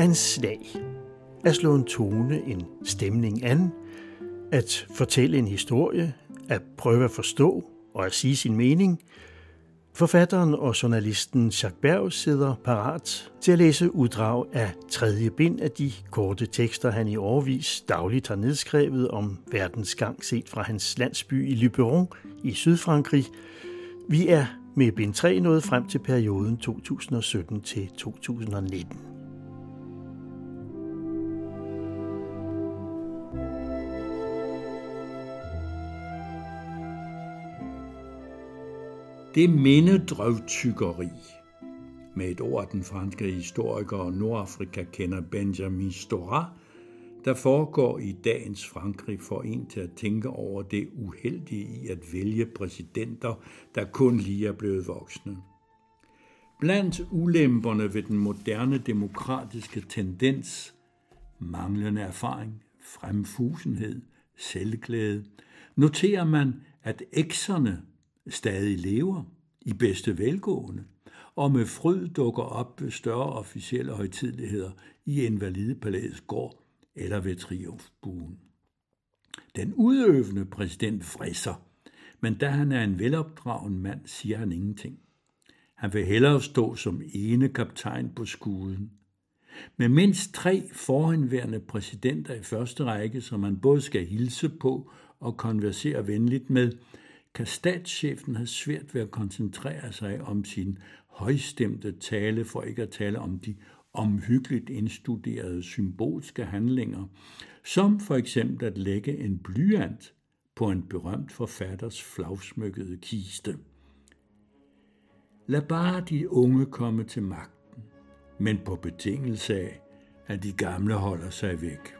Anslag. en. At slå en tone, en stemning an, at fortælle en historie, at prøve at forstå og at sige sin mening. Forfatteren og journalisten Jacques Berg sidder parat til at læse uddrag af tredje bind af de korte tekster, han i årvis dagligt har nedskrevet om verdens gang set fra hans landsby i Luberon i Sydfrankrig. Vi er med bind 3 nået frem til perioden 2017-2019. Det mindedrøvtykkeri, med et ord den franske historiker og Nordafrika kender Benjamin Stora, der foregår i dagens Frankrig for en til at tænke over det uheldige i at vælge præsidenter, der kun lige er blevet voksne. Blandt ulemperne ved den moderne demokratiske tendens, manglende erfaring, fremfusenhed, selvglæde, noterer man, at ekserne stadig lever i bedste velgående, og med fryd dukker op ved større officielle højtidligheder i Invalidepalæets gård eller ved triumfbuen. Den udøvende præsident frisser, men da han er en velopdragen mand, siger han ingenting. Han vil hellere stå som ene kaptajn på skuden. Med mindst tre forhenværende præsidenter i første række, som man både skal hilse på og konversere venligt med, kan statschefen have svært ved at koncentrere sig om sin højstemte tale, for ikke at tale om de omhyggeligt indstuderede symbolske handlinger, som for eksempel at lægge en blyant på en berømt forfatters flagsmykkede kiste. Lad bare de unge komme til magten, men på betingelse af, at de gamle holder sig væk.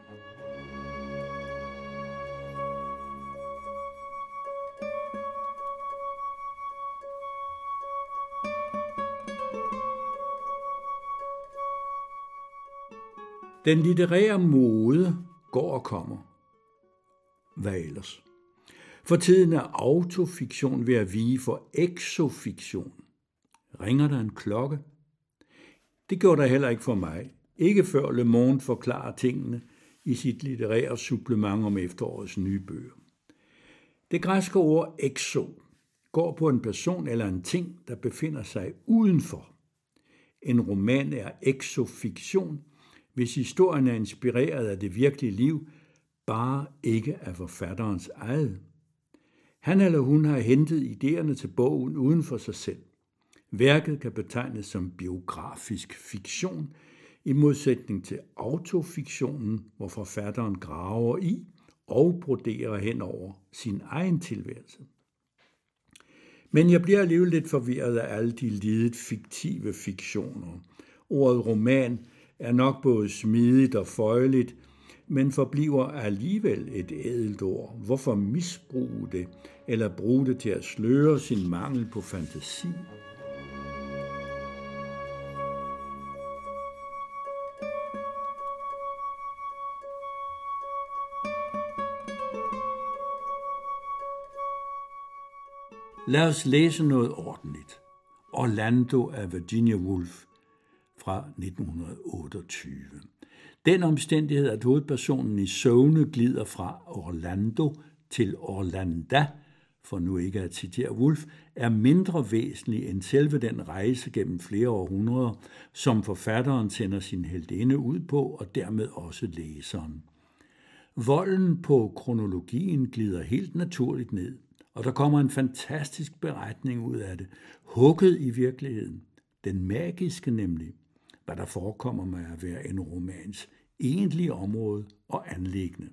Den litterære mode går og kommer. Hvad ellers? For tiden er autofiktion ved at vige for exofiktion. Ringer der en klokke? Det gjorde der heller ikke for mig. Ikke før Le Monde forklarer tingene i sit litterære supplement om efterårets nye bøger. Det græske ord exo går på en person eller en ting, der befinder sig udenfor. En roman er exofiktion, hvis historien er inspireret af det virkelige liv, bare ikke af forfatterens eget. Han eller hun har hentet idéerne til bogen uden for sig selv. Værket kan betegnes som biografisk fiktion, i modsætning til autofiktionen, hvor forfatteren graver i og broderer hen over sin egen tilværelse. Men jeg bliver alligevel lidt forvirret af alle de lidet fiktive fiktioner. Ordet roman er nok både smidigt og føjeligt, men forbliver alligevel et ædelt ord. Hvorfor misbruge det, eller bruge det til at sløre sin mangel på fantasi? Lad os læse noget ordentligt. Orlando af Virginia Woolf fra 1928. Den omstændighed, at hovedpersonen i Søvne glider fra Orlando til Orlanda, for nu ikke at citere Wolf, er mindre væsentlig end selve den rejse gennem flere århundreder, som forfatteren sender sin heldinde ud på, og dermed også læseren. Volden på kronologien glider helt naturligt ned, og der kommer en fantastisk beretning ud af det, hugget i virkeligheden, den magiske nemlig hvad der forekommer med at være en romans egentlige område og anlæggende.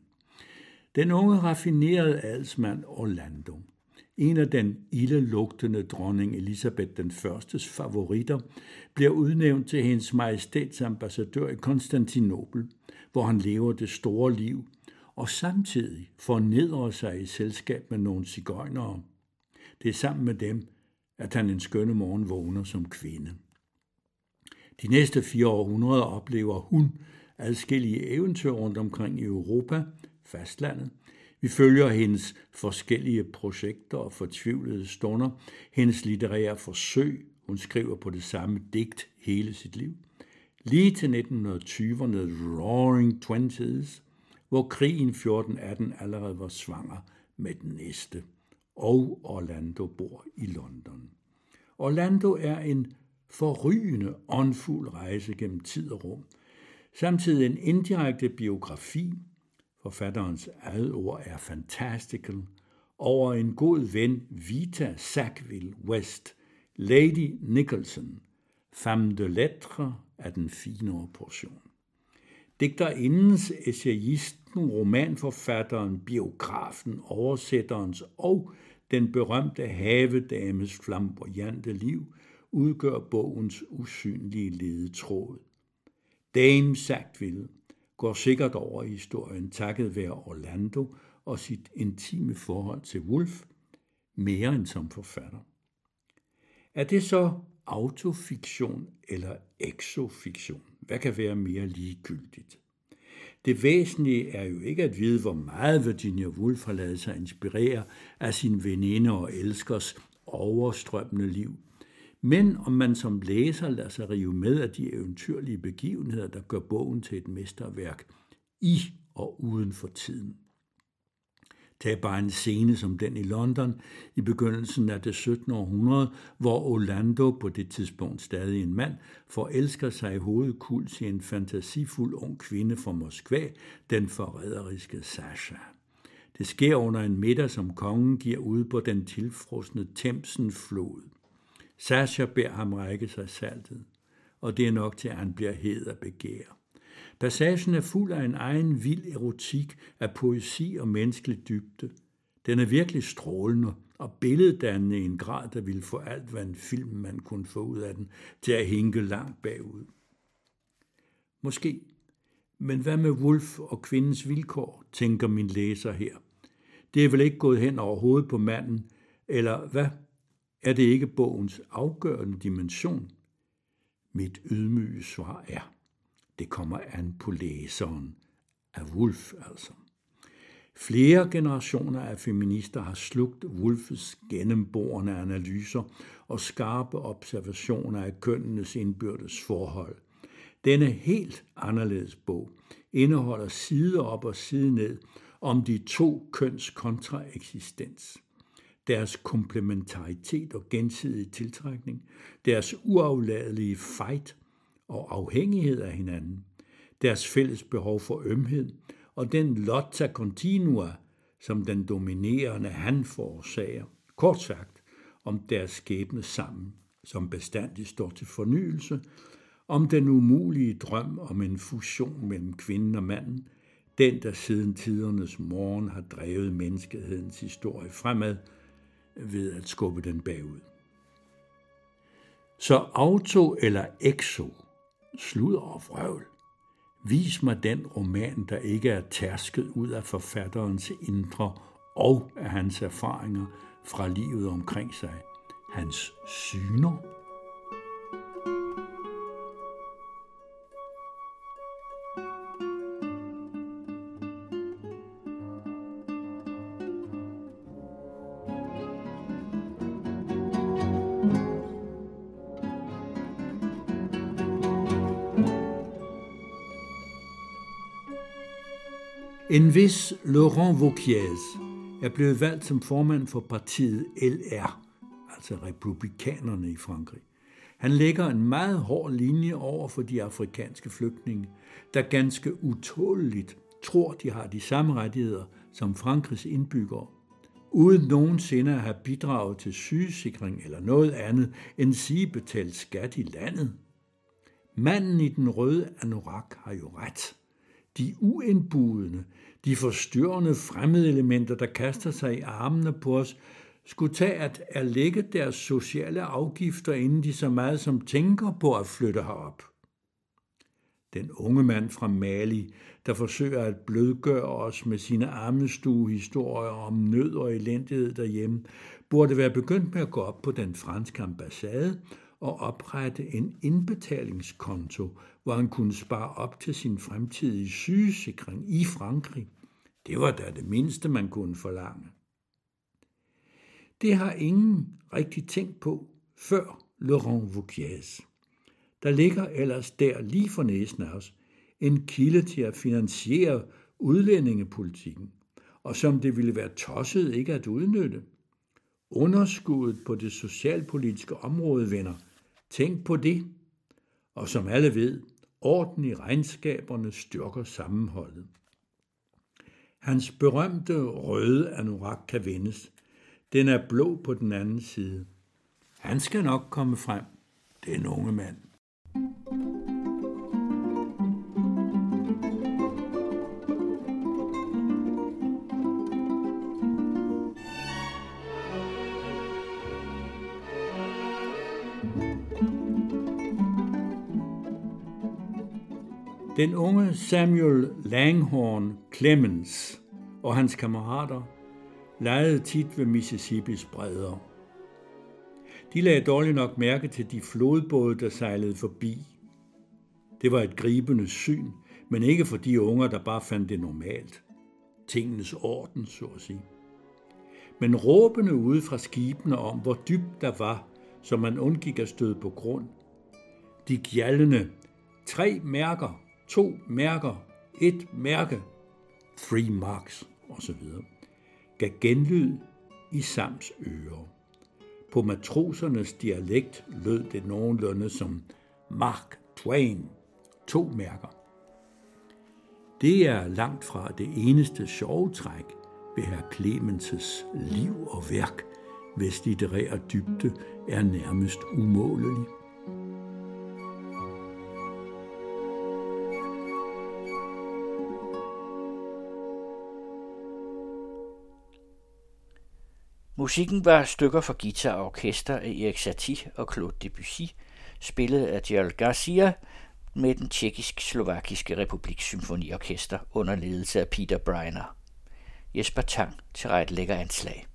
Den unge raffinerede adelsmand Orlando, en af den ildelugtende dronning Elisabeth den Førstes favoritter, bliver udnævnt til hendes majestæts ambassadør i Konstantinopel, hvor han lever det store liv, og samtidig fornedrer sig i selskab med nogle cigøjnere. Det er sammen med dem, at han en skønne morgen vågner som kvinde. De næste fire århundreder oplever hun adskillige eventyr rundt omkring i Europa, fastlandet. Vi følger hendes forskellige projekter og fortvivlede stunder, hendes litterære forsøg, hun skriver på det samme digt hele sit liv, lige til 1920'erne Roaring Twenties, hvor krigen 1418 allerede var svanger med den næste, og Orlando bor i London. Orlando er en forrygende, åndfuld rejse gennem tid og rum, samtidig en indirekte biografi, forfatterens eget ord er fantastical, over en god ven, Vita Sackville West, Lady Nicholson, femme de lettre af den finere portion. Digterindens, essayisten, romanforfatteren, biografen, oversætterens og den berømte havedames flamboyante liv udgør bogens usynlige ledetråd. Dame Sackville går sikkert over i historien takket være Orlando og sit intime forhold til Wolf, mere end som forfatter. Er det så autofiktion eller exofiktion? Hvad kan være mere ligegyldigt? Det væsentlige er jo ikke at vide, hvor meget Virginia Woolf har lavet sig inspirere af sin veninde og elskers overstrømmende liv, men om man som læser lader sig rive med af de eventyrlige begivenheder, der gør bogen til et mesterværk i og uden for tiden. Tag bare en scene som den i London i begyndelsen af det 17. århundrede, hvor Orlando, på det tidspunkt stadig en mand, forelsker sig i hovedkuls i en fantasifuld ung kvinde fra Moskva, den forræderiske Sasha. Det sker under en middag, som kongen giver ud på den tilfrosne Themsen flod. Sasha beder ham række sig saltet, og det er nok til, at han bliver hed af begær. Passagen er fuld af en egen vild erotik af poesi og menneskelig dybde. Den er virkelig strålende og billeddannende i en grad, der ville få alt, hvad en film man kunne få ud af den, til at hænge langt bagud. Måske. Men hvad med Wolf og kvindens vilkår, tænker min læser her. Det er vel ikke gået hen over hovedet på manden, eller hvad? Er det ikke bogens afgørende dimension? Mit ydmyge svar er. Det kommer an på læseren af Wolf altså. Flere generationer af feminister har slugt Wolfes gennemborende analyser og skarpe observationer af kønnenes indbyrdes forhold. Denne helt anderledes bog indeholder side op og side ned om de to køns kontraeksistens, deres komplementaritet og gensidige tiltrækning, deres uafladelige fight og afhængighed af hinanden, deres fælles behov for ømhed og den lotta continua, som den dominerende han forårsager. Kort sagt, om deres skæbne sammen, som bestandigt står til fornyelse, om den umulige drøm om en fusion mellem kvinden og manden, den, der siden tidernes morgen har drevet menneskehedens historie fremad ved at skubbe den bagud. Så auto eller exo sludder og vrøvl. Vis mig den roman, der ikke er tærsket ud af forfatterens indre og af hans erfaringer fra livet omkring sig. Hans syner. En vis Laurent Vauquiez er blevet valgt som formand for partiet LR, altså republikanerne i Frankrig. Han lægger en meget hård linje over for de afrikanske flygtninge, der ganske utåligt tror, de har de samme rettigheder som Frankrigs indbyggere, uden nogensinde at have bidraget til sygesikring eller noget andet end sige betalt skat i landet. Manden i den røde anorak har jo ret de uindbudende, de forstyrrende fremmede elementer, der kaster sig i armene på os, skulle tage at erlægge deres sociale afgifter, inden de så meget som tænker på at flytte herop. Den unge mand fra Mali, der forsøger at blødgøre os med sine armestuehistorier om nød og elendighed derhjemme, burde være begyndt med at gå op på den franske ambassade og oprette en indbetalingskonto, hvor han kunne spare op til sin fremtidige sygesikring i Frankrig. Det var da det mindste, man kunne forlange. Det har ingen rigtig tænkt på før Laurent Vauquiez. Der ligger ellers der lige for næsen af os en kilde til at finansiere udlændingepolitikken, og som det ville være tosset ikke at udnytte. Underskuddet på det socialpolitiske område, venner. Tænk på det. Og som alle ved, orden i regnskaberne styrker sammenholdet. Hans berømte røde anorak kan vendes. Den er blå på den anden side. Han skal nok komme frem, den unge mand. Den unge Samuel Langhorn Clemens og hans kammerater legede tit ved Mississippis bredder. De lagde dårligt nok mærke til de flodbåde, der sejlede forbi. Det var et gribende syn, men ikke for de unger, der bare fandt det normalt. Tingenes orden, så at sige. Men råbende ude fra skibene om, hvor dybt der var, så man undgik at støde på grund. De gjaldende, tre mærker, to mærker, et mærke, three marks osv., gav genlyd i Sams ører. På matrosernes dialekt lød det nogenlunde som Mark Twain, to mærker. Det er langt fra det eneste sjove træk ved herr Clemens' liv og værk, hvis litterære dybde er nærmest umålelig. Musikken var stykker for guitar og orkester af Erik Satie og Claude Debussy, spillet af Gerald Garcia med den tjekkisk-slovakiske republiks symfoniorkester under ledelse af Peter Breiner. Jesper Tang til ret lækker anslag.